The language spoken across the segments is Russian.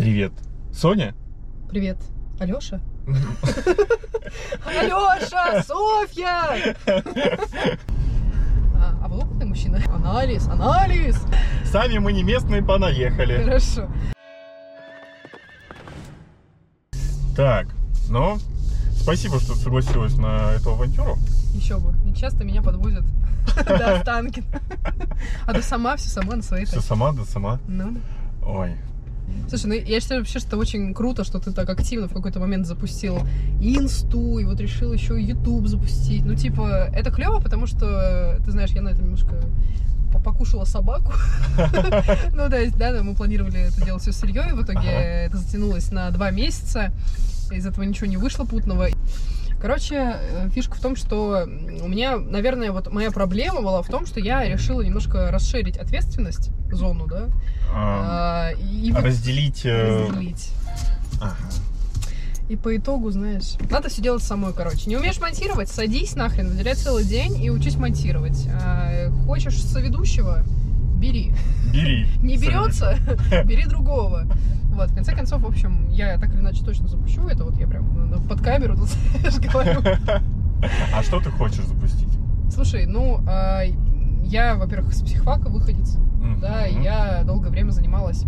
Привет. Соня? Привет. Алёша? Алёша! Софья! А, а вы опытный мужчина? Анализ, анализ! Сами мы не местные, понаехали. Хорошо. Так, ну, спасибо, что согласилась на эту авантюру. Еще бы. Не часто меня подвозят до Останкина. А ты сама, все сама на своей Все сама, да сама. Ну да. Ой, Слушай, ну я считаю вообще, что очень круто, что ты так активно в какой-то момент запустил и инсту, и вот решил еще и YouTube запустить. Ну, типа, это клево, потому что, ты знаешь, я на этом немножко по- покушала собаку. Ну, есть, да, мы планировали это делать все с Ильей, в итоге это затянулось на два месяца, из этого ничего не вышло путного. Короче, э, фишка в том, что у меня, наверное, вот моя проблема была в том, что я решила немножко расширить ответственность, зону, да, а, а, и вот разделить... э, разделить. ага. И по итогу, знаешь, надо все делать самой, короче. Не умеешь монтировать, садись нахрен, выделяй целый день и учись монтировать. А, хочешь соведущего, бери. Бери. Не берется, бери другого. Вот, в конце концов, в общем, я так или иначе точно запущу это. Вот я прям ну, под камеру тут говорю. А что ты хочешь запустить? Слушай, ну, а, я, во-первых, с психфака выходец, да, я долгое время занималась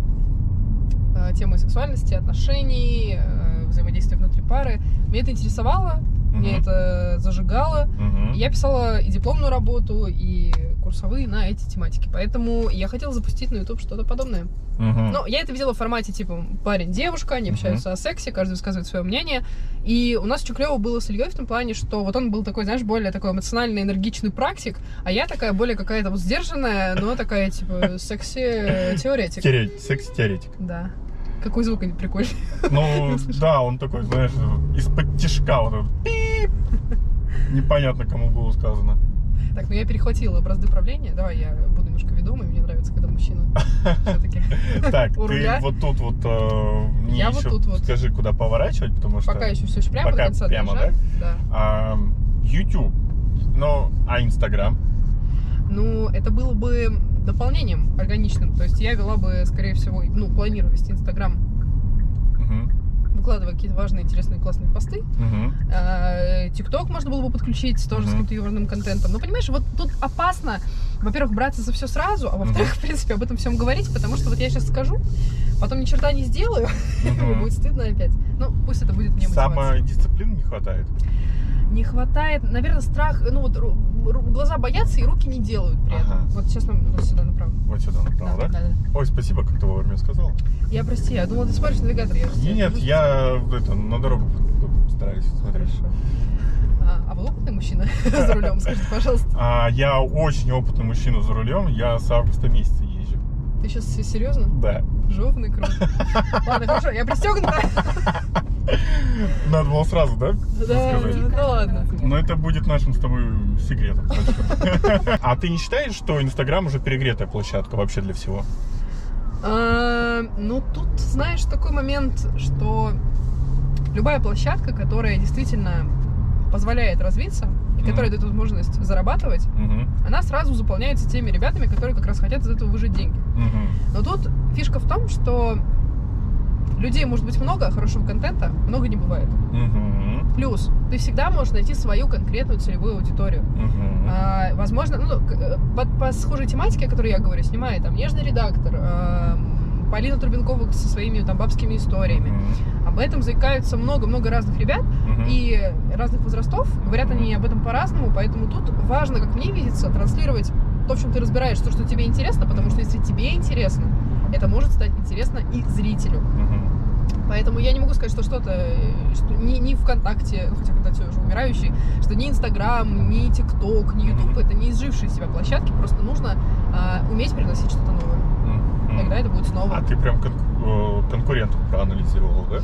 а, темой сексуальности, отношений, э, взаимодействия внутри пары. Меня это интересовало, меня Мгм. это зажигало. Я писала и дипломную работу, и курсовые на эти тематики. Поэтому я хотела запустить на YouTube что-то подобное. Мгм. Но я это видела в формате типа парень-девушка, они Мгм. общаются о сексе, каждый высказывает свое мнение. И у нас очень клево было с Ильей в том плане, что вот он был такой, знаешь, более такой эмоциональный, энергичный практик, а я такая более какая-то вот сдержанная, но такая типа секси-теоретик. Теоретик, секс-теоретик. Да. Какой звук они прикольный. Ну, да, он такой, знаешь, из-под тишка вот этот. Непонятно, кому было сказано. Так, ну я перехватила бразды правления. Давай я буду немножко ведомой. Мне нравится, когда мужчина все-таки. Так, ты вот тут вот э, Я вот тут вот. скажи, куда поворачивать, потому что... Пока еще все еще прямо до конца прямо. Да. YouTube, ну, а Инстаграм? Ну, это было бы дополнением органичным. То есть я вела бы, скорее всего, ну, планирую вести Инстаграм, выкладывая какие-то важные, интересные, классные посты. мгм. А, ТикТок можно было бы подключить тоже с каким-то юморным контентом. Но понимаешь, вот тут опасно, во-первых, браться за все сразу, а во-вторых, в принципе, об этом всем говорить, потому что вот я сейчас скажу, потом ни черта не сделаю, и будет стыдно опять. Ну, пусть это будет мне. Самодисциплины не хватает. Не хватает, наверное, страх, ну вот глаза боятся и руки не делают при этом. Ага. Вот сейчас нам вот сюда направо. Вот сюда направо, да? да, да. Ой, спасибо, как ты вовремя сказал. Я прости, я думала, ты смотришь навигатор. Я тебя Нет, не я это, на дорогу стараюсь смотреть. Хорошо. А, а вы опытный мужчина за рулем, скажите, пожалуйста. А я очень опытный мужчина за рулем, я с августа месяца езжу. Ты сейчас серьезно? Да. Жовный, круто. Ладно, хорошо, я пристегнута. Надо было сразу, да? Да, ну ладно. Но это будет нашим с тобой секретом. А ты не считаешь, что Инстаграм уже перегретая площадка вообще для всего? А, Ну, тут, знаешь, такой момент, что любая площадка, которая действительно позволяет развиться, и которая дает возможность зарабатывать, она сразу заполняется теми ребятами, которые как раз хотят из этого выжить деньги. Но тут фишка в том, что людей может быть много, а хорошего контента много не бывает. мгм, Плюс ты всегда можешь найти свою конкретную целевую аудиторию. мгм. А, возможно, ну, э, по, по схожей тематике, о которой я говорю, снимает там нежный редактор, эм, Полина Трубенкова со своими там бабскими историями. Мгм, Об этом заикаются много-много разных ребят мгм. и разных возрастов. Говорят они об этом по-разному, поэтому тут важно, как мне видится, транслировать то, в чем ты разбираешься, то, что тебе интересно, потому что если тебе интересно, это может стать интересно и зрителю. Мгм. Поэтому я не могу сказать, что что-то, что ни, ни ВКонтакте, ну, хотя ВКонтакте уже умирающий, что ни Инстаграм, ни ТикТок, ни Ютуб Мгм. это не изжившие себя площадки, просто нужно а, уметь приносить что-то новое. Мгм. Тогда это будет снова. А ты прям кон- э, конкурентов проанализировал, да?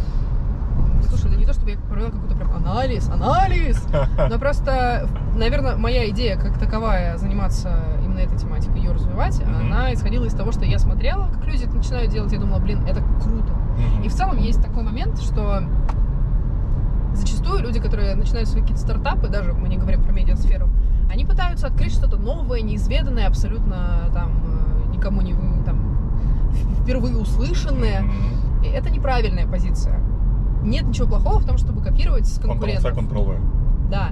Слушай, да не то, чтобы я провела какой-то прям анализ, анализ, но просто, наверное, моя идея как таковая заниматься именно этой тематикой, ее развивать, Мгм. она исходила из того, что я смотрела, как люди это начинают делать, я думала, блин, это круто. И в целом есть такой момент, что зачастую люди, которые начинают свои какие-то стартапы, даже мы не говорим про медиасферу, они пытаются открыть что-то новое, неизведанное, абсолютно там э, никому не там впервые услышанное. Психология. Это неправильная позиция. Нет ничего плохого в том, чтобы копировать с конкурентов. Ctrl-V. Да.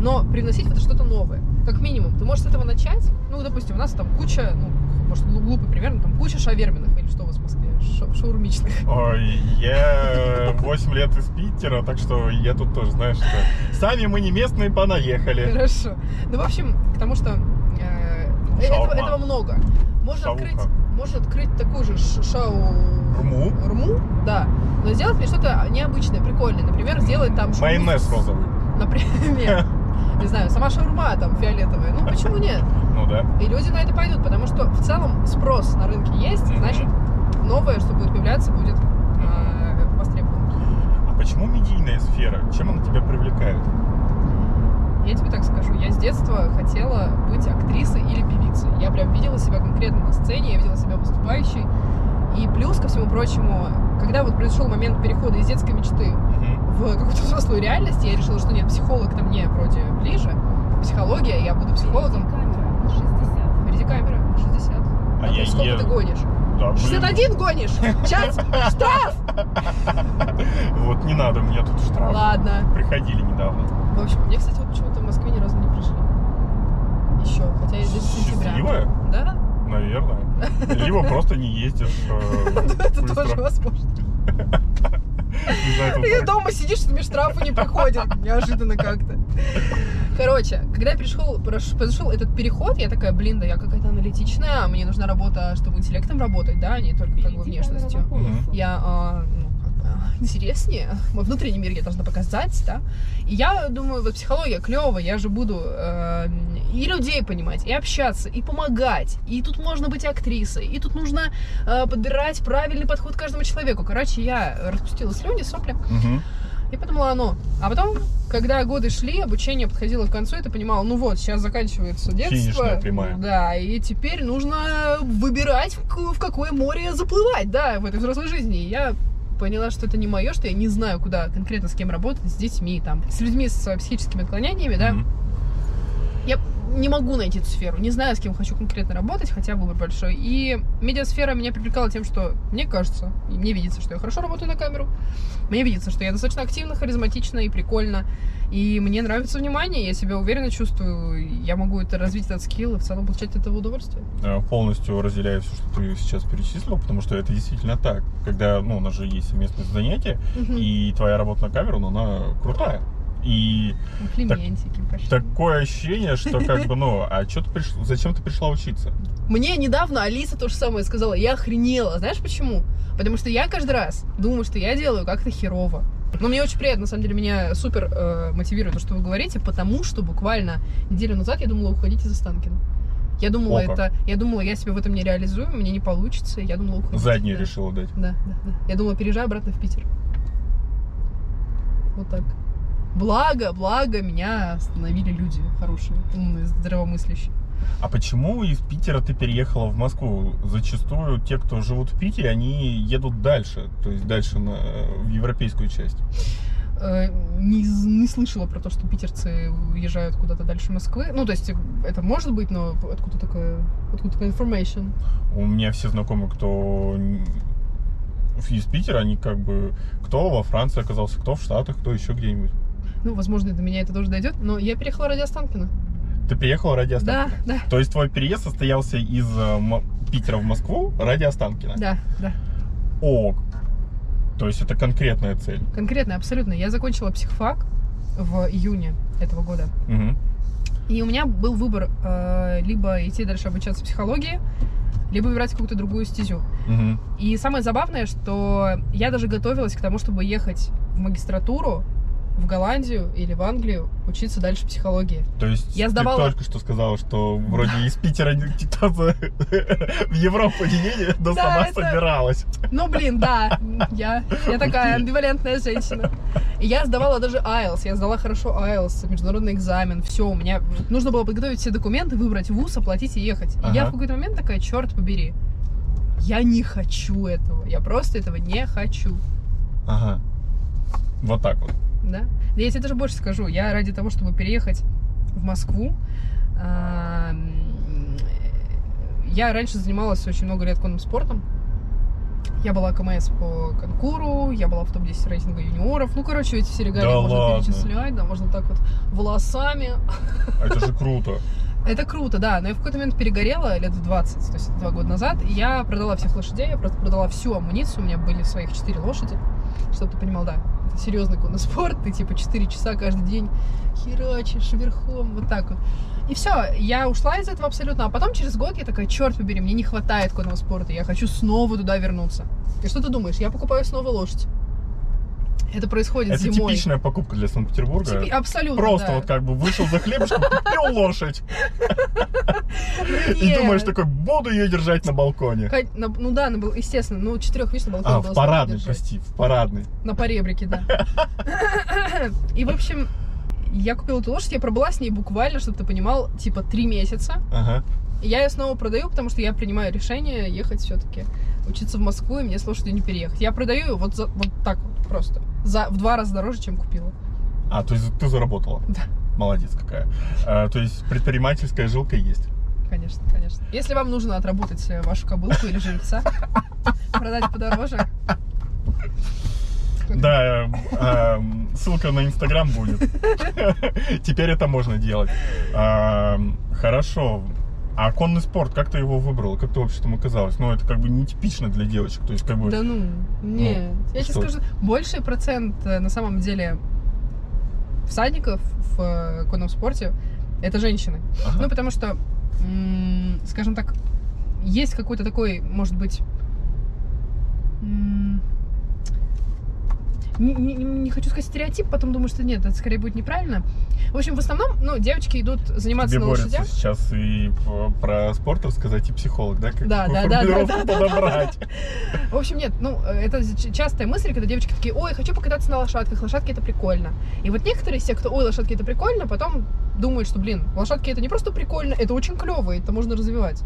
Но привносить в это что-то новое. Как минимум. Ты можешь с этого начать. Ну, допустим, у нас там куча, ну, может, глупый примерно, там куча шаверменных или что у вас в Москве? Шаурмичных. Ой, я 8 лет из Питера, так что я тут тоже, знаешь, что сами мы не местные, понаехали. Хорошо. Ну, в общем, к тому, что э, этого, Шаурма. этого много. Можно Шавуха. открыть, можно открыть такую же ш- шаурму, Рму? да, но сделать мне что-то необычное, прикольное. Например, сделать там Майонез розовый. Например, не знаю, сама шаурма там фиолетовая. Ну, почему нет? Ну да. И люди на это пойдут, потому что в целом спрос на рынке есть, Мгм. значит, новое, что будет появляться, будет э, востребовано. А почему медийная сфера? Чем она тебя привлекает? Я тебе так скажу, я с детства хотела быть актрисой или певицей. Я прям видела себя конкретно на сцене, я видела себя выступающей. И плюс ко всему прочему, когда вот произошел момент перехода из детской мечты в какую-то взрослую реальность, я решила, что нет, психолог-то мне вроде ближе. Психология, я буду психологом. Камера 60. Впереди камера, 60. А ты я сколько еду. ты гонишь? Да, блин. 61 гонишь? Сейчас штраф! Вот не надо, мне тут штраф. Ладно. Приходили недавно. В общем, мне, кстати, вот почему-то в Москве ни разу не пришли. Еще, хотя я здесь сентября. Счастливая? Да? Наверное. Либо просто не ездишь э, Это быстро. тоже возможно. Ты дома сидишь, тебе штрафы не приходят. Неожиданно как-то. Короче, когда я пришел, произошел этот переход, я такая, блин, да я какая-то аналитичная, мне нужна работа, чтобы интеллектом работать, да, а не только как бы внешностью. Я а, ну, интереснее, мой внутренний мир я должна показать, да. И я думаю, вот психология клево, я же буду э, и людей понимать, и общаться, и помогать. И тут можно быть актрисой, и тут нужно э, подбирать правильный подход к каждому человеку. Короче, я распустила слюни, сопли, Мгм. И подумала, ну. А потом, когда годы шли, обучение подходило к концу, и ты понимала, ну вот, сейчас заканчивается детство. Финишная прямая. Да, и теперь нужно выбирать, в ка- в какое море заплывать, да, в этой взрослой жизни. И я поняла, что это не мое, что я не знаю, куда конкретно с кем работать, с детьми, там, с людьми с психическими отклонениями, да. Мгм. Я не могу найти эту сферу, не знаю, с кем хочу конкретно работать, хотя выбор большой. И медиасфера меня привлекала тем, что мне кажется, и мне видится, что я хорошо работаю на камеру, мне видится, что я достаточно активна, харизматична и прикольно, и мне нравится внимание, я себя уверенно чувствую, я могу это развить этот скилл и в целом получать от этого удовольствие. Э, полностью разделяю все, что ты сейчас перечислил, потому что это действительно так. Когда, ну, у нас же есть совместные занятия, Мгм. и твоя работа на камеру, ну, она крутая. И Комплиментики пошли. такое ощущение, что как бы, ну, а что ты приш... зачем ты пришла учиться? Мне недавно Алиса то же самое сказала. Я охренела. Знаешь почему? Потому что я каждый раз думаю, что я делаю как-то херово. Но мне очень приятно, на самом деле, меня супер э, мотивирует то, что вы говорите, потому что буквально неделю назад я думала уходить из Останкина. Я думала, О, это. Я думала, я себя в этом не реализую, мне не получится. Я думала уходить. Заднюю да. решила дать. Да, да, да. Я думала, переезжаю обратно в Питер. Вот так. Благо, благо, меня остановили люди хорошие, умные, здравомыслящие. А почему из Питера ты переехала в Москву? Зачастую те, кто живут в Питере, они едут дальше, то есть дальше на, в европейскую часть. Э, не, не слышала про то, что питерцы уезжают куда-то дальше Москвы. Ну, то есть, это может быть, но откуда такая, откуда такая information? У меня все знакомые, кто из Питера, они как бы кто во Франции оказался, кто в Штатах, кто еще где-нибудь. Ну, возможно, до меня это тоже дойдет, но я переехала ради Останкина. Ты приехала ради Да, Останкина? да, То есть твой переезд состоялся из э, Питера в Москву ради Останкина? да, да. О, то есть это конкретная цель. Конкретно, абсолютно. Я закончила психфак в июне этого года. Мгм. И у меня был выбор э, либо идти дальше обучаться психологии, либо выбирать какую-то другую стезю. Мгм. И самое забавное, что я даже готовилась к тому, чтобы ехать в магистратуру в Голландию или в Англию учиться дальше психологии. То есть Я сдавала- ты только что сказала, что вроде из Питера кто-то в Европу не едет, но Да, сама это- собиралась. Ну, блин, да, я, я такая амбивалентная женщина. И я сдавала даже IELTS, я сдала хорошо IELTS, международный экзамен, все, у меня нужно было подготовить все документы, выбрать вуз, оплатить и ехать. И я в какой-то момент такая, черт побери, я не хочу этого, я просто этого не хочу. Ага. Вот так вот. Да? Да я тебе даже больше скажу. Я ради того, чтобы переехать в Москву, а, я раньше занималась очень много лет конным спортом. Я была КМС по конкуру, я была в топ-10 рейтинга юниоров. Ну, короче, эти все регалии Да можно ладно? перечислять, да, можно так вот волосами. Это же круто. Это круто, да, но я в какой-то момент перегорела лет в 20, то есть два года назад, и я продала всех лошадей, я просто продала всю амуницию, у меня были своих 4 лошади, чтобы ты понимал, да, это серьезный конный спорт, ты типа 4 часа каждый день херачишь верхом, вот так вот. И все, я ушла из этого абсолютно, а потом через год я такая, черт побери, мне не хватает конного спорта, я хочу снова туда вернуться. И что ты думаешь, я покупаю снова лошадь. Это происходит Это зимой. типичная покупка для Санкт-Петербурга. Типи- Абсолютно, Просто да. вот как бы вышел за хлебушком, купил лошадь. И думаешь такой, буду ее держать на балконе. Ну да, естественно, ну четырех, видишь, на балконе А, в держать. прости, в парадной. На поребрике, да. И, в общем, я купила эту лошадь, я пробыла с ней буквально, чтобы ты понимал, типа три месяца. Ага. Я ее снова продаю, потому что я принимаю решение ехать все-таки учиться в Москву, и мне с лошадью не переехать. Я продаю ее вот, за- вот так вот просто. За, в два раза дороже, чем купила. А, то есть ты заработала? Да. Молодец какая. А, то есть предпринимательская жилка есть. Конечно, конечно. Если вам нужно отработать э, вашу кобылку или жеребца, продать подороже. Да, э, э, ссылка на Инстаграм будет. Теперь это можно делать. А, Хорошо. А конный спорт, как ты его выбрала? Как ты вообще там оказалась? Ну, это как бы нетипично для девочек. То есть, как бы... Да ну, нет. я тебе что? скажу, больший процент э, на самом деле всадников в э, конном спорте это женщины. Ага. Ну, потому что, скажем так, есть какой-то такой, может быть, не, не- не хочу сказать стереотип, потом думаю, что нет, это скорее будет неправильно. В общем, в основном, ну, девочки идут заниматься Тебе на лошадях. сейчас и про спорт рассказать, и психолог, да? Как Да, да, да, формулировку да, да, да, подобрать. В общем, нет, ну, это частая мысль, когда девочки такие, ой, хочу покататься на лошадках, лошадки это прикольно. И вот некоторые из тех, кто, ой, лошадки это прикольно, потом думают, что, блин, лошадки это не просто прикольно, это очень клево, это можно развивать.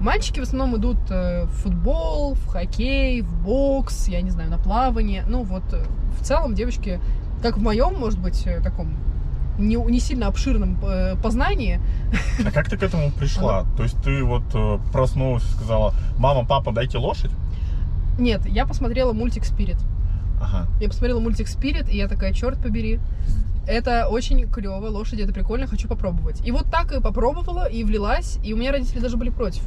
Мальчики в основном идут э, в футбол, в хоккей, в бокс, я не знаю, на плавание. Ну, вот, э, в целом девочки, как в моем, может быть, э, таком не, не сильно обширном э, познании, А как ты к этому пришла? То есть ты вот э, проснулась и сказала, мама, папа, дайте лошадь? нет, я посмотрела мультик «Спирит». Ага. Я посмотрела мультик Спирит, и я такая, черт побери. Это очень клево, лошади, это прикольно, хочу попробовать. И вот так и попробовала, и влилась, и у меня родители даже были против.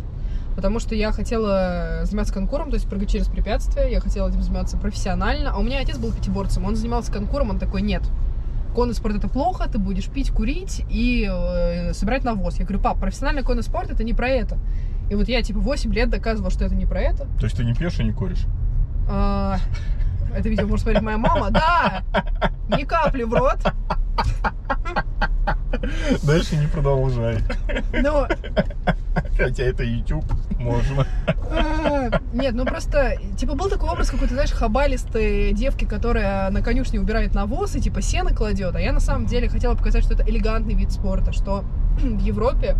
Потому что я хотела заниматься конкуром, то есть прыгать через препятствия, я хотела этим заниматься профессионально. А у меня отец был пятиборцем, он занимался конкуром, он такой, нет, конный спорт это плохо, ты будешь пить, курить и э, собирать навоз. Я говорю, пап, профессиональный конный спорт это не про это. И вот я типа 8 лет доказывала, что это не про это. То есть ты не пьешь и не куришь? Это видео может смотреть моя мама. Да! Ни капли в рот. Дальше не продолжай. Но, Хотя это YouTube, можно. а, нет, ну просто, типа, был такой образ какой-то, знаешь, хабалистой девки, которая на конюшне убирает навоз и, типа, сено кладет. А я, на самом деле, хотела показать, что это элегантный вид спорта, что в Европе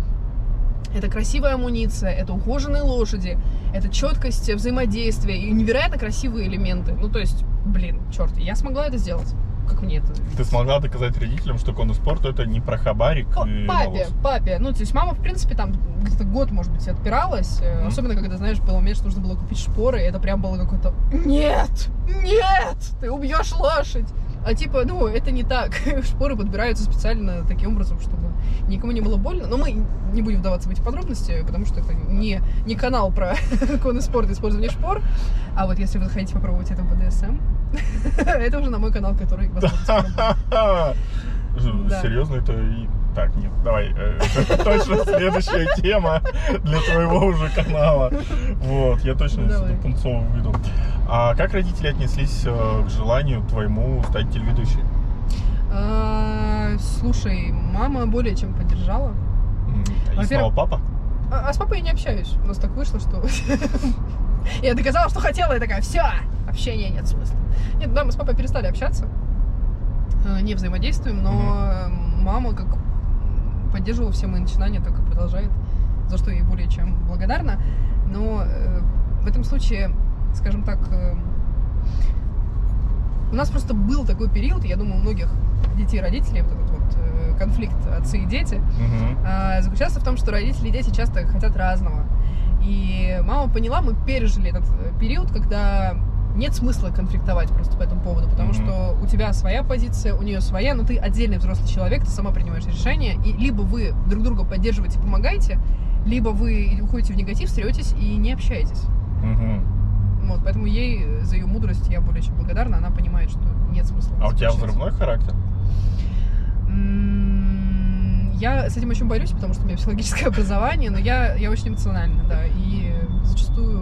это красивая амуниция, это ухоженные лошади, это четкость взаимодействия и невероятно красивые элементы. Ну, то есть, блин, черт, я смогла это сделать. Как мне это Ты смогла доказать родителям, что конный спорт это не про хабарик О, и папе, навоз. папе. Ну, то есть мама, в принципе, там где-то год, может быть, отпиралась. Мгм. Особенно, когда, знаешь, был момент, что нужно было купить шпоры, и это прям было какое-то «Нет! Нет! Ты убьешь лошадь!» А типа, ну, это не так. Шпоры подбираются специально таким образом, чтобы никому не было больно. Но мы не будем вдаваться в эти подробности, потому что это не, не канал про конный спорт и использование шпор. А вот если вы хотите попробовать это БДСМ, это уже на мой канал, который будет. Да. Серьезно, это и... Так, нет, давай. э, это точно следующая тема для твоего уже канала. Вот, я точно сюда Пунцову веду. А как родители отнеслись э, к желанию твоему стать телеведущей? А, Слушай, мама более чем поддержала. И Во-первых- снова папа? А, а с папой я не общаюсь. У нас так вышло, что... Я доказала, что хотела, и такая, все, общения нет смысла. Нет, да, мы с папой перестали общаться. Э, Не взаимодействуем, но мама как поддерживала все мои начинания, так и продолжает, за что ей более чем благодарна. Но э, в этом случае, скажем так, э, у нас просто был такой период, я думаю, у многих детей и родителей вот этот вот э, конфликт отцы и дети, Мгм. а, заключался в том, что родители и дети часто хотят разного. И мама поняла, мы пережили этот э, период, когда нет смысла конфликтовать просто по этому поводу, потому Мгм. что у тебя своя позиция, у нее своя, но ты отдельный взрослый человек, ты сама принимаешь решение, и либо вы друг друга поддерживаете, помогаете, либо вы уходите в негатив, стретесь и не общаетесь. Мгм. Вот, поэтому ей за ее мудрость я более чем благодарна, она понимает, что нет смысла. А у тебя взрывной характер? Я с этим очень борюсь, потому что у меня психологическое образование, но я, я очень эмоциональна, да, и зачастую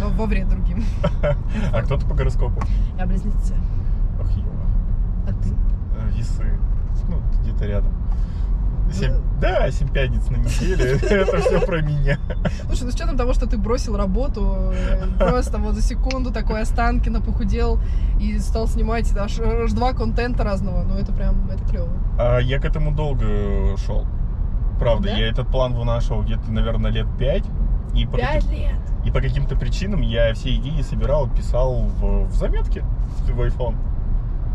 во, во вред другим. А кто ты по гороскопу? Я близнецы. Ох. А ты? Э, Весы. Ну, где-то рядом. Семь- Да, семь пятниц на неделе. Это все про меня. Слушай, ну с учетом того, что ты бросил работу, э, просто вот за секунду такой Останкино похудел и стал снимать аж, аж два контента разного, ну это прям, это клево. А Я к этому долго шел. Правда, Да? я этот план вынашивал где-то, наверное, лет пять. И каким- лет! И по каким-то причинам я все идеи собирал, писал в, в заметки в iPhone.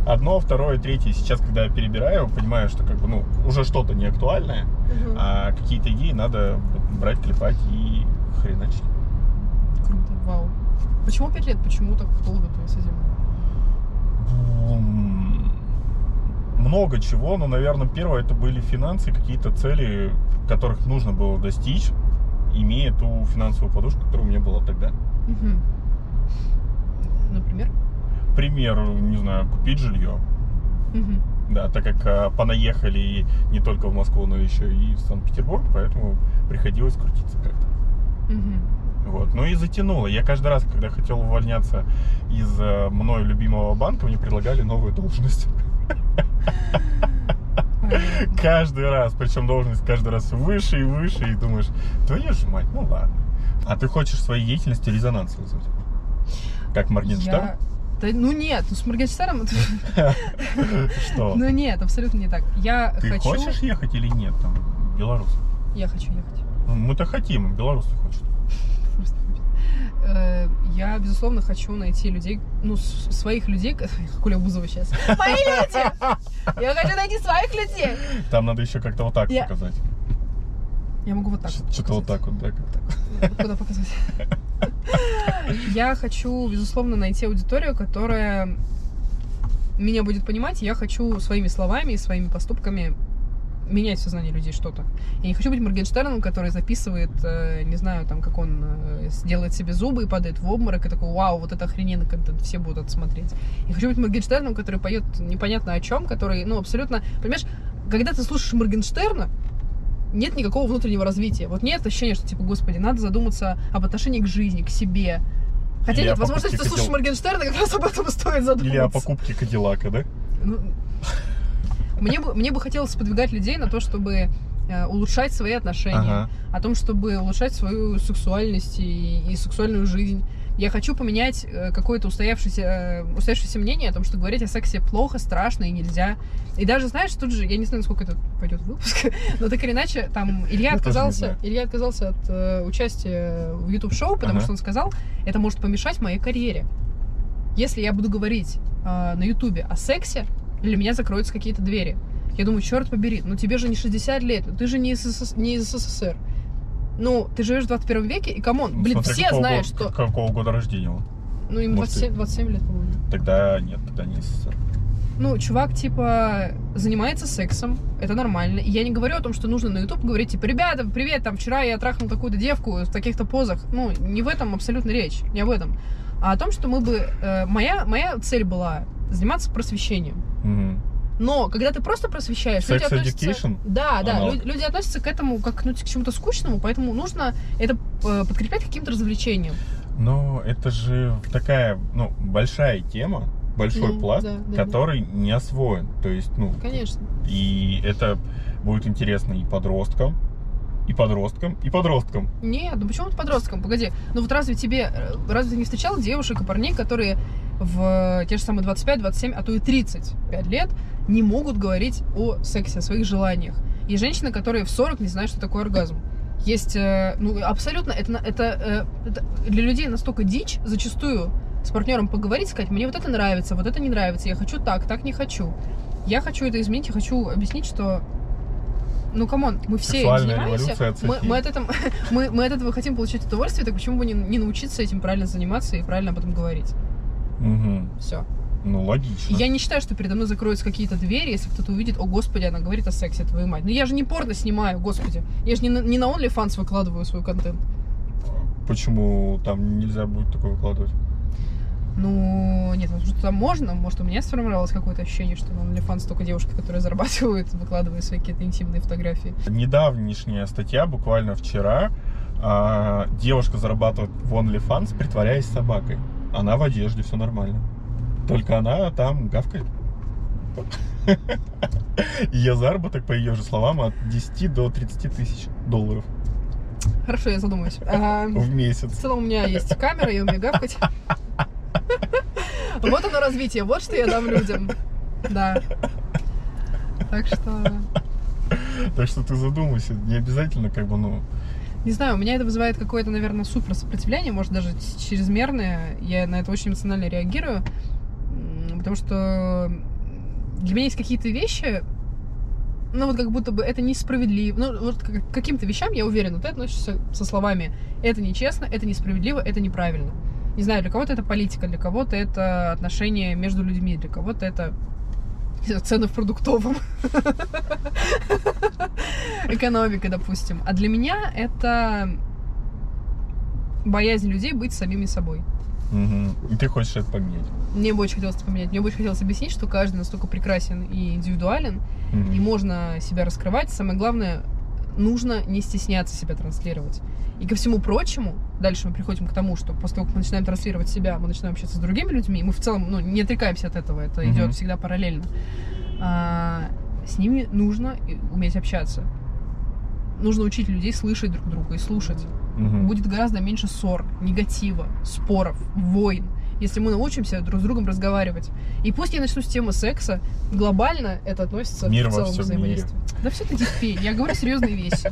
Одно, второе, третье. Сейчас, когда я перебираю, понимаю, что как бы, ну, уже что-то не актуальное, Мгм. а какие-то идеи надо брать, клепать и хреначить. Круто, вау. Почему пять лет? Почему так долго ты с этим? Много чего, но, наверное, первое это были финансы, какие-то цели, которых нужно было достичь, имея ту финансовую подушку, которая у меня была тогда. Мгм. Например? Пример, не знаю, купить жилье. Мгм. Да, так как а, понаехали не только в Москву, но еще и в Санкт-Петербург, поэтому приходилось крутиться как-то. Мгм. Вот. Ну и затянуло. Я каждый раз, когда хотел увольняться из э, мной любимого банка, мне предлагали новую должность. Каждый раз. Причем должность каждый раз выше и выше. И думаешь, твою же мать, ну ладно. А ты хочешь своей деятельности резонанс вызвать? Как Моргенштерн? Я- Да, ну нет, ну с Моргенштерном это- Что? Ну нет, абсолютно не так. Я Ты хочу... хочешь ехать или нет там, Беларусь? Я хочу ехать. Ну, Мы-то хотим, Беларусь не хочет. Просто хочет. Э, Я, безусловно, хочу найти людей, ну, своих людей, как Коля Бузова сейчас. Мои люди! Я хочу найти своих людей! Там надо еще как-то вот так Я- показать. Я могу вот так вот Что-то вот показать. так вот, да. как-то. Куда показать? Я хочу, безусловно, найти аудиторию, которая меня будет понимать. и Я хочу своими словами и своими поступками менять в сознании людей что-то. Я не хочу быть Моргенштерном, который записывает, э, не знаю, там, как он э, делает себе зубы и падает в обморок, и такой, вау, вот это охрененный контент, все будут это смотреть. Я хочу быть Моргенштерном, который поет непонятно о чем, который, ну, абсолютно, понимаешь, когда ты слушаешь Моргенштерна, нет никакого внутреннего развития. Вот нет ощущения, что, типа, господи, надо задуматься об отношении к жизни, к себе. Хотя Или нет, возможно, если ты слушаешь Моргенштерна, как раз об этом стоит задуматься. Или о покупке Кадиллака, да? Ну, мне бы, мне бы хотелось сподвигать людей на то, чтобы э, улучшать свои отношения, Ага. о том, чтобы улучшать свою сексуальность и, и сексуальную жизнь. Я хочу поменять э, какое-то устоявшееся, э, устоявшееся мнение о том, что говорить о сексе плохо, страшно и нельзя. И даже, знаешь, тут же, я не знаю, насколько это пойдет в выпуск, но так или иначе, там Илья Я тоже не отказался. Илья отказался от э, участия в YouTube-шоу, потому Ага. что он сказал, это может помешать моей карьере. Если я буду говорить э, на Ютубе о сексе, для меня закроются какие-то двери. Я думаю, черт побери, ну тебе же не 60 лет, ну ты же не из, СС- не из СССР. Ну, ты живешь в 21 веке, и come on, Ну, блин, все знают, года- что... Какого года рождения он? Ну, им может, 27, 27 лет, по-моему. Тогда нет, тогда не СССР. Ну, чувак, типа, занимается сексом, это нормально. И я не говорю о том, что нужно на YouTube говорить, типа, ребята, привет, там, вчера я трахнул такую-то девку в таких-то позах. Ну, не в этом абсолютно речь, не об этом. А о том, что мы бы... э, моя, моя цель была заниматься просвещением. Мгм. Но когда ты просто просвещаешь, Sex люди относятся... education? Да, да, Аналог. лю- люди относятся к этому как ну, к чему-то скучному, поэтому нужно это э, подкреплять каким-то развлечением. Но это же такая, ну, большая тема, большой Ну, пласт, да, да, да. который не освоен. То есть, ну, Конечно. и это будет интересно и подросткам, и подросткам, и подросткам. Нет, ну почему ты подростком? Погоди, ну вот разве тебе, э, разве ты не встречал девушек и парней, которые в те же самые 25, 27, а то и 35 лет не могут говорить о сексе, о своих желаниях? И женщины, которые в 40 не знают, что такое оргазм. Есть, э, ну, абсолютно, это, это, э, это для людей настолько дичь зачастую с партнером поговорить, сказать, мне вот это нравится, вот это не нравится, я хочу так, так не хочу. Я хочу это изменить, я хочу объяснить, что Ну, come on, мы все этим занимаемся. Мы, мы от этом, мы, мы от этого хотим получить удовольствие, так почему бы не, не научиться этим правильно заниматься и правильно об этом говорить? Мгм. Все. Ну, логично. Я не считаю, что передо мной закроются какие-то двери, если кто-то увидит, о, господи, она говорит о сексе, твою мать. Ну я же не порно снимаю, господи. Я же не на, не на OnlyFans выкладываю свой контент. Почему там нельзя будет такое выкладывать? Ну, нет, может, там можно, может, у меня сформировалось какое-то ощущение, что на OnlyFans только девушки, которые зарабатывают, выкладывая свои какие-то интимные фотографии. Недавнешняя статья, буквально вчера, а, девушка зарабатывает в OnlyFans, притворяясь собакой. Она в одежде, все нормально. Только она там гавкает. Ее заработок, по ее же словам, от 10 до 30 тысяч долларов Хорошо, я задумаюсь. В В месяц. целом у меня есть камера, я умею гавкать. Вот оно развитие, вот что я дам людям. Да. Так что, Так что ты задумайся, не обязательно как бы, ну, не знаю, у меня это вызывает какое-то, наверное, супер сопротивление, может, даже чрезмерное. Я на это очень эмоционально реагирую, потому что для меня есть какие-то вещи, ну вот как будто бы это несправедливо. Ну вот к каким-то вещам, я уверена, ты относишься со словами «это нечестно», «это несправедливо», «это неправильно». Не знаю, для кого-то это политика, для кого-то это отношения между людьми, для кого-то это знаю, цены в продуктовом. Экономика, допустим. А для меня это боязнь людей быть самими собой. мгм. и ты хочешь это поменять. Мне бы очень хотелось это поменять. Мне бы очень хотелось объяснить, что каждый настолько прекрасен и индивидуален, Мгм. и можно себя раскрывать. Самое главное, нужно не стесняться себя транслировать. И ко всему прочему, дальше мы приходим к тому, что после того, как мы начинаем транслировать себя, мы начинаем общаться с другими людьми, и мы в целом ну, не отрекаемся от этого, это Мгм. идет всегда параллельно. А, с ними нужно уметь общаться. Нужно учить людей слышать друг друга и слушать. Мгм. Будет гораздо меньше ссор, негатива, споров, войн, если мы научимся друг с другом разговаривать. И пусть я начну с темы секса, глобально это относится Мир к во целому всем взаимодействию. Да все таки фей, я говорю серьезные вещи.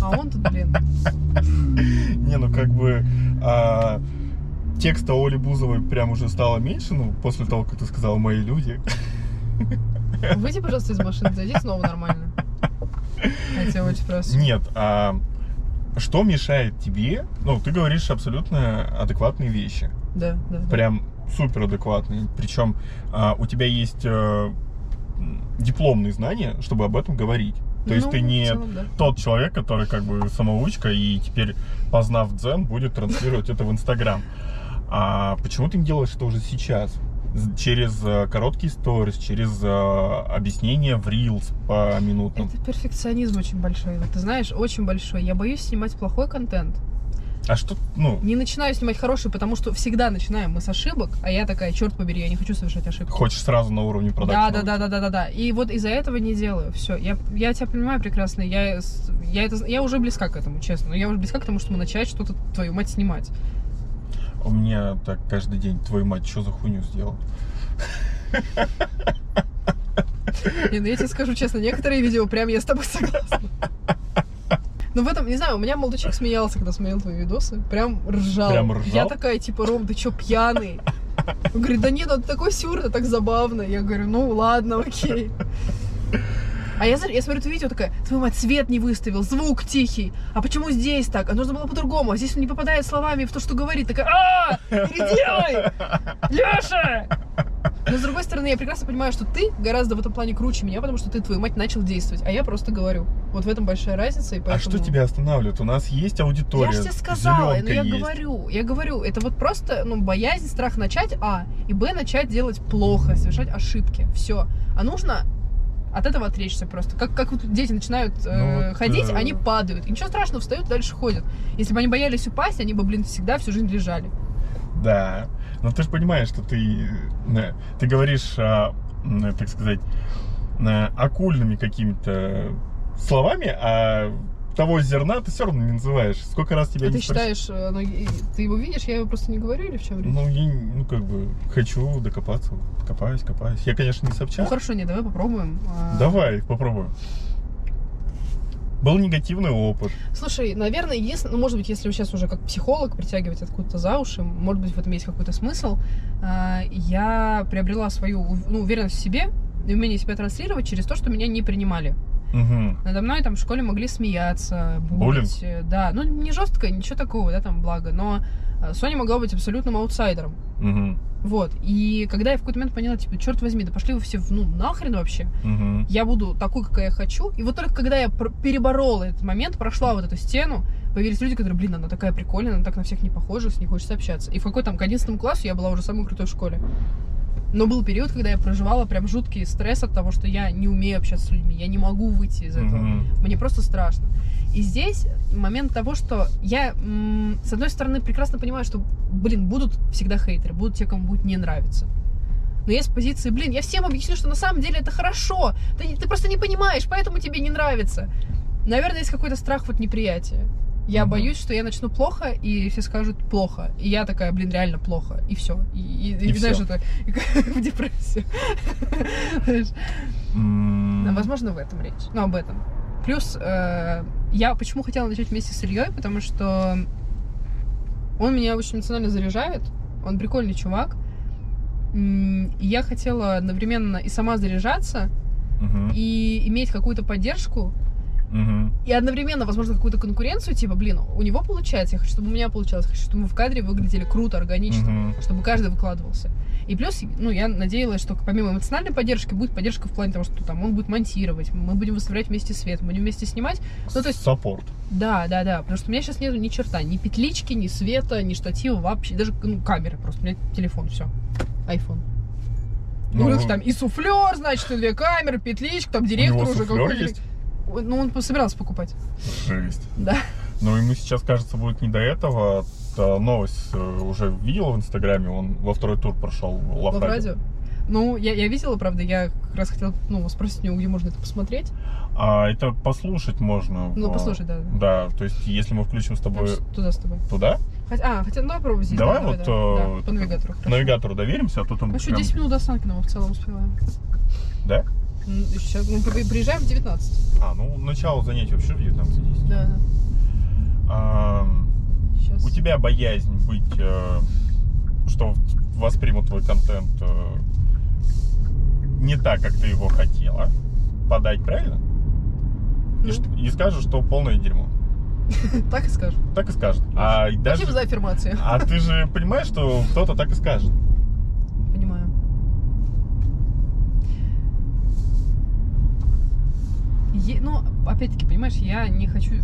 А он тут, блин. Не, ну как бы а, текста Оли Бузовой прям уже стало меньше, ну, после того, как ты сказал «мои люди». Выйди, пожалуйста, из машины, зайди снова нормально. Я тебя очень прошу. Нет, а что мешает тебе? Ну, ты говоришь абсолютно адекватные вещи. Да, да. Прям супер адекватные. Причем а, у тебя есть м, дипломные знания, чтобы об этом говорить. То есть Ну, ты в не целом, да. тот человек, который как бы самоучка и теперь, познав дзен, будет транслировать это в Инстаграм. А почему ты не делаешь это уже сейчас? Через э, короткие сторис, через э, объяснение в Reels по минутам. Это перфекционизм очень большой. Ты знаешь, очень большой. Я боюсь снимать плохой контент. А что, ну, Не начинаю снимать хороший, потому что всегда начинаем мы с ошибок, а я такая, черт побери, я не хочу совершать ошибки. хочешь сразу на уровне Да, продакшена? да, да, да, да, да, да. И вот из-за этого не делаю. Все. Я, я тебя понимаю прекрасно. Я, я, это, я уже близка к этому, честно. Но я уже близка к тому, чтобы начать что-то, твою мать, снимать. У меня так каждый день, твою мать, что за хуйню сделал? Не, ну я тебе скажу честно, некоторые видео прям я с тобой согласна. Ну в этом, не знаю, у меня молодой человек смеялся, когда смотрел твои видосы. Прям ржал. Прям ржал? Я такая, типа, Ром, ты чё, пьяный? Он говорит, да нет, ну это такой сюр, это так забавно. Я говорю, ну ладно, окей. А я, я смотрю это видео, такая, твою мать, свет не выставил, звук тихий. А почему здесь так? А нужно было по-другому. А здесь он не попадает словами в то, что говорит. Такая, а, переделай! Леша! Но с другой стороны, я прекрасно понимаю, что ты гораздо в этом плане круче меня, потому что ты, твою мать, начал действовать, а я просто говорю. Вот в этом большая разница, и поэтому... А что тебя останавливает? У нас есть аудитория. Я же тебе сказала, но я есть. говорю, я говорю, это вот просто, ну, боязнь, страх начать, а, и, б, начать делать плохо, совершать ошибки, все. А нужно от этого отречься просто. Как, как вот дети начинают э, Ну ходить, э, они падают. И ничего страшного, встают, дальше ходят. Если бы они боялись упасть, они бы, блин, всегда всю жизнь лежали. Да. Но ты же понимаешь, что ты, э, ты говоришь, а, м, так сказать, э, оккультными какими-то словами, а того зерна ты все равно не называешь. Сколько раз тебя а не ты спроси- считаешь, э, ну, ты его видишь, я его просто не говорю или в чем речь? Ну, я, ну, как бы, хочу докопаться. Копаюсь, копаюсь. Я, конечно, не Ну Собчак. хорошо, не, давай попробуем. А, Давай, попробуем. Был негативный опыт. Слушай, наверное, если, ну, может быть, если вы сейчас уже как психолог притягивать откуда-то за уши, может быть, в этом есть какой-то смысл. А, Я приобрела свою ну, уверенность в себе и умение себя транслировать через то, что меня не принимали. Мгм. Надо мной там в школе могли смеяться, булить. Да, ну не жестко, ничего такого, да, там благо, но э, Соня могла быть абсолютным аутсайдером. Мгм. Вот. И когда я в какой-то момент поняла, типа, черт возьми, да пошли вы все, ну, нахрен вообще. Мгм. Я буду такой, какая я хочу. И вот только когда я переборола этот момент, прошла вот эту стену, появились люди, которые, блин, она такая прикольная, она так на всех не похожа, с ней хочется общаться. И в какой там, к 11 классу я была уже самой крутой в школе. Но был период, когда я проживала прям жуткий стресс от того, что я не умею общаться с людьми, я не могу выйти из этого. Мгм. Мне просто страшно. И здесь момент того, что я, с одной стороны, прекрасно понимаю, что, блин, будут всегда хейтеры, будут те, кому будет не нравиться. Но есть позиции, блин, я всем объясню, что на самом деле это хорошо. Ты, ты просто не понимаешь, поэтому тебе не нравится. Наверное, есть какой-то страх вот неприятия. Я Мгм. боюсь, что я начну плохо, и все скажут плохо. И я такая, блин, реально плохо. И все. И, и- И и, знаешь, всё. это в депрессию. Возможно, в этом речь. Ну, об этом. Плюс э, я почему хотела начать вместе с Ильей, потому что он меня очень эмоционально заряжает. Он прикольный чувак. И я хотела одновременно и сама заряжаться, и иметь какую-то поддержку, И одновременно, возможно, какую-то конкуренцию, типа, блин, у него получается, я хочу, чтобы у меня получалось, хочу, чтобы мы в кадре выглядели круто, органично, чтобы каждый выкладывался. И плюс, ну, я надеялась, что помимо эмоциональной поддержки будет поддержка в плане того, что там он будет монтировать, мы будем выставлять вместе свет, мы будем вместе снимать. Ну, то есть, Саппорт. да, да, да, потому что у меня сейчас нету ни черта, ни петлички, ни света, ни штатива вообще, даже ну, камеры просто, у меня телефон, все, iPhone. Ну, Ну, там и суфлер, значит, и две камеры, петличка, там у директор него уже какой-то. Ну, он собирался покупать. Жесть. Да. Ну, ему сейчас, кажется, будет не до этого. Та новость э, уже видела в Инстаграме, он во второй тур прошел в радио. Ну, я, я видела, правда, я как раз хотела ну, спросить у него, где можно это посмотреть. А это послушать можно. Ну, в- послушай, да. Да, то есть, если мы включим с Там тобой с- туда с тобой. туда, Хотя, а, хотя, ну, давай пробуем здесь. давай да, вот да, э, да, по навигатору. хорошо. навигатору доверимся, а то там Ну, еще прям- 10 минут до мы в целом успеваем. Да? Сейчас, мы при- приезжаем в 19. А, ну, начало занятий вообще в 19.10. Да, да. Ам, Сейчас. у тебя боязнь быть, э, что воспримут твой контент э, не так, как ты его хотела подать, правильно? И, Ну. ш- и скажешь, что полное дерьмо. Так и скажу. Так и скажет. А и даже... Спасибо за аффирмацию. А ты же понимаешь, что кто-то так и скажет. Понимаю. Е- ну, опять-таки, понимаешь, я не хочу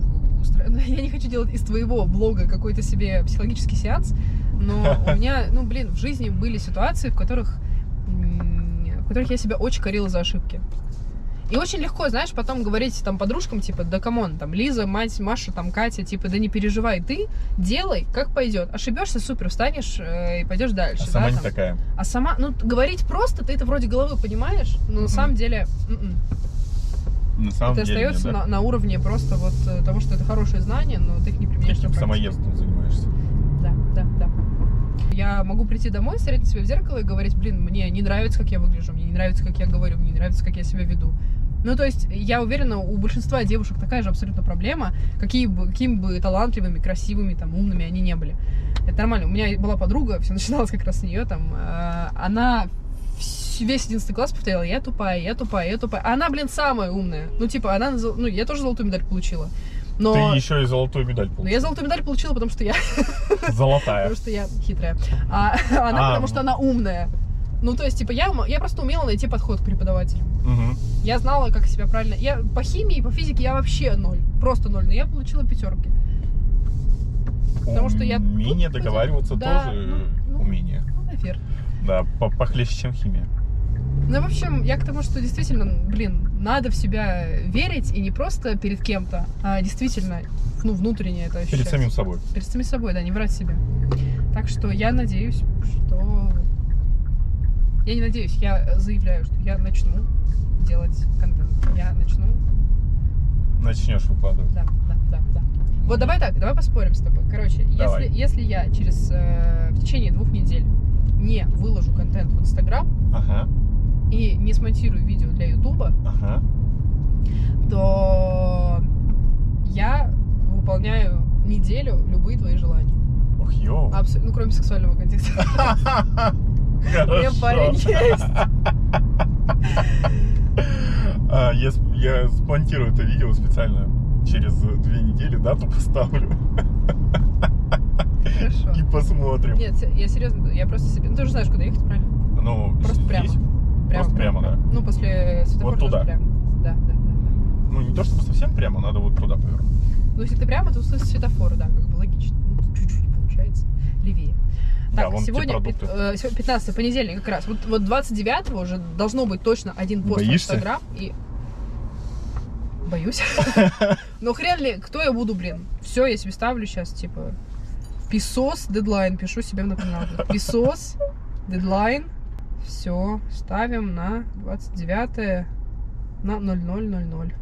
ну, я не хочу делать из твоего блога какой-то себе психологический сеанс, но у меня, ну, блин, в жизни были ситуации, в которых, в которых я себя очень корила за ошибки. И очень легко, знаешь, потом говорить там подружкам, типа, да come on, там, Лиза, мать, Маша, там, Катя, типа, да не переживай, ты делай, как пойдет. Ошибешься, супер, встанешь э, и пойдешь дальше. А да, сама не там. такая. А сама, ну, говорить просто, ты это вроде головой понимаешь, но на Мгм. самом деле м-м. На самом это деле, остается нет, да? на, на уровне просто вот э, того, что это хорошие знания, но ты их не применяешь. На практике. самоедством занимаешься? Да, да, да. Я могу прийти домой, смотреть на себя в зеркало и говорить, блин, мне не нравится, как я выгляжу, мне не нравится, как я говорю, мне не нравится, как я себя веду. Ну, то есть, я уверена, у большинства девушек такая же абсолютно проблема, какие бы, какими бы талантливыми, красивыми, там, умными они не были. Это нормально. У меня была подруга, все начиналось как раз с нее, там, э, она весь 11 класс повторяла, я тупая, я тупая, я тупая. Она, блин, самая умная. Ну, типа, она, ну, я тоже золотую медаль получила. Но... Ты еще и золотую медаль Но я золотую медаль получила, потому что я Золотая. потому что я хитрая. А она, А, потому что она умная. Ну, то есть, типа, я, я просто умела найти подход к преподавателю. Мгм. Я знала, как себя правильно... Я по химии, по физике я вообще ноль. Просто ноль. Но я получила пятерки. Потому что я Умение договариваться да, тоже ну, ну. умение. Ну, наверное. Да, по- похлеще, чем химия. Ну, в общем, я к тому, что действительно, блин, надо в себя верить и не просто перед кем-то, а действительно, ну, внутренне это ощущать. Перед самим собой. Перед самим собой, да, не врать себе. Так что я надеюсь, что... Я не надеюсь, я заявляю, что я начну делать контент. Я начну... Начнешь выкладывать. Да, да, да, да. Вот давай так, давай поспорим с тобой. Короче, Давай. если, если я через... э, в течение двух недель не выложу контент в Инстаграм Ага, и не смонтирую видео для Ютуба, ага. то я выполняю неделю любые твои желания. Ох, йоу. Абсо- Ну, кроме сексуального контекста. У меня парень есть. А, я, с- я смонтирую это видео специально. Через две недели дату поставлю Хорошо. и посмотрим. Нет, я серьезно, я просто себе... Ну, ты же знаешь, куда ехать, правильно? Ну, Просто здесь, прямо. Просто прямо, да. Ну, после светофора Вот туда. прямо. Да, да, да, да. ну не то чтобы совсем прямо, надо вот туда повернуть. Ну, если ты прямо, то с светофора, да, как бы логично. Ну, чуть-чуть получается левее. Да, Так, те сегодня пят- э, сё- 15 понедельник как раз. Вот, вот 29 уже должно быть точно один пост Боишься? в Инстаграм. И... Боюсь. Но хрен ли, кто я буду, блин? Все, я себе ставлю сейчас, типа, писос, дедлайн, пишу себе в напоминалку. Писос, дедлайн. Все, ставим на 29 на 0000.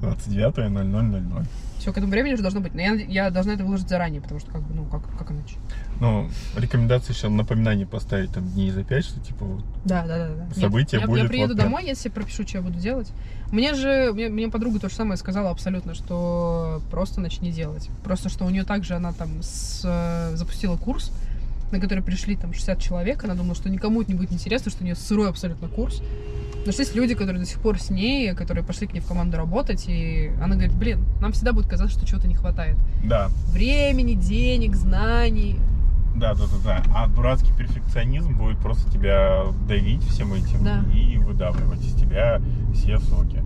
29.00.00. Все, к этому времени уже должно быть. Но я, я должна это выложить заранее, потому что, как бы, ну, как, как иначе? Ну, рекомендация еще напоминание поставить там дней за пять, что типа вот Да, да, да, да. Нет, Событие я, будет Я приеду вот домой, если пропишу, что я буду делать. Мне же, мне, мне подруга то же самое сказала абсолютно, что просто начни делать. Просто, что у нее также она там с, э, запустила курс, на который пришли там 60 человек. Она думала, что никому это не будет интересно, что у нее сырой абсолютно курс. Но что есть люди, которые до сих пор с ней, которые пошли к ней в команду работать, и она говорит, блин, нам всегда будет казаться, что чего-то не хватает. да, Времени, денег, знаний. да, да, да, да. А дурацкий перфекционизм будет просто тебя давить всем этим Да. и выдавливать из тебя все соки.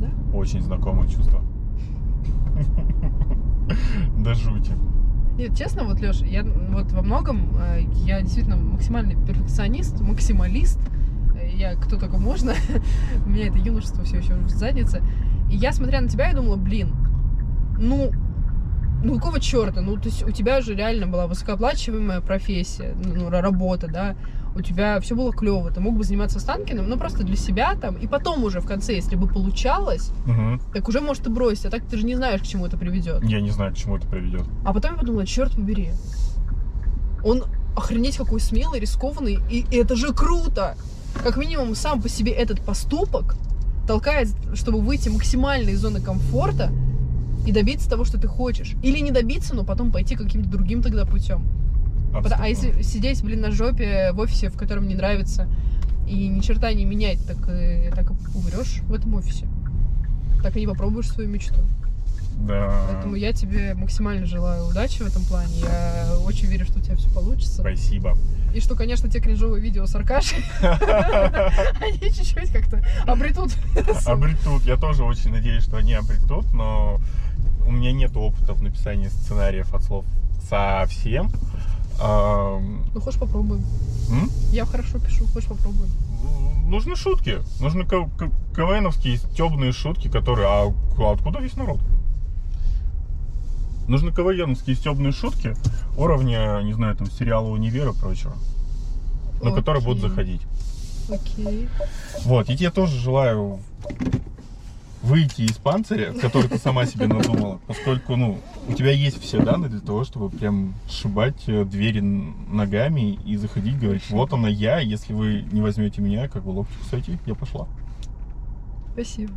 Да. Очень знакомое чувство. До жути. Нет, честно, вот, Леш, я вот во многом, э, я действительно максимальный перфекционист, максималист. Я кто только можно. У меня это юношество все еще в заднице. И я, смотря на тебя, я думала, блин, ну, ну какого черта? Ну, то есть у тебя же реально была высокооплачиваемая профессия, ну, ра- работа, да, у тебя все было клево, ты мог бы заниматься Станкиным, ну, просто для себя там, и потом уже в конце, если бы получалось, Мгм. так уже, может, и бросить, а так ты же не знаешь, к чему это приведет. Я не знаю, к чему это приведет. А потом я подумала, черт побери. Он охренеть какой смелый, рискованный, и это же круто! Как минимум, сам по себе этот поступок толкает, чтобы выйти максимально из зоны комфорта и добиться того, что ты хочешь. Или не добиться, но потом пойти каким-то другим тогда путем. А Абсолютно. если сидеть, блин, на жопе в офисе, в котором не нравится, и ни черта не менять, так, э, так и умрешь в этом офисе. Так и не попробуешь свою мечту. Да. Поэтому я тебе максимально желаю удачи в этом плане. Я очень верю, что у тебя все получится. Спасибо. И что, конечно, те кринжовые видео с Аркашей, они чуть-чуть как-то обретут. Обретут. Я тоже очень надеюсь, что они обретут, но у меня нет опыта в написании сценариев от слов совсем. Ну, хочешь, попробуем. м? Я хорошо пишу, хочешь, попробуем. Нужны шутки. Нужны КВНовские темные шутки, которые... А к- откуда весь народ? Нужны КВНовские стебные шутки уровня, не знаю, там, сериала «Универа» и прочего. На которые будут заходить. Окей. Вот, и тебе тоже желаю выйти из панциря, который ты сама себе надумала, поскольку, ну, у тебя есть все данные для того, чтобы прям сшибать э, двери ногами и заходить, говорить, вот она я, если вы не возьмете меня, как бы локти, кстати, я пошла. Спасибо.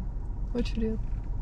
Очень приятно.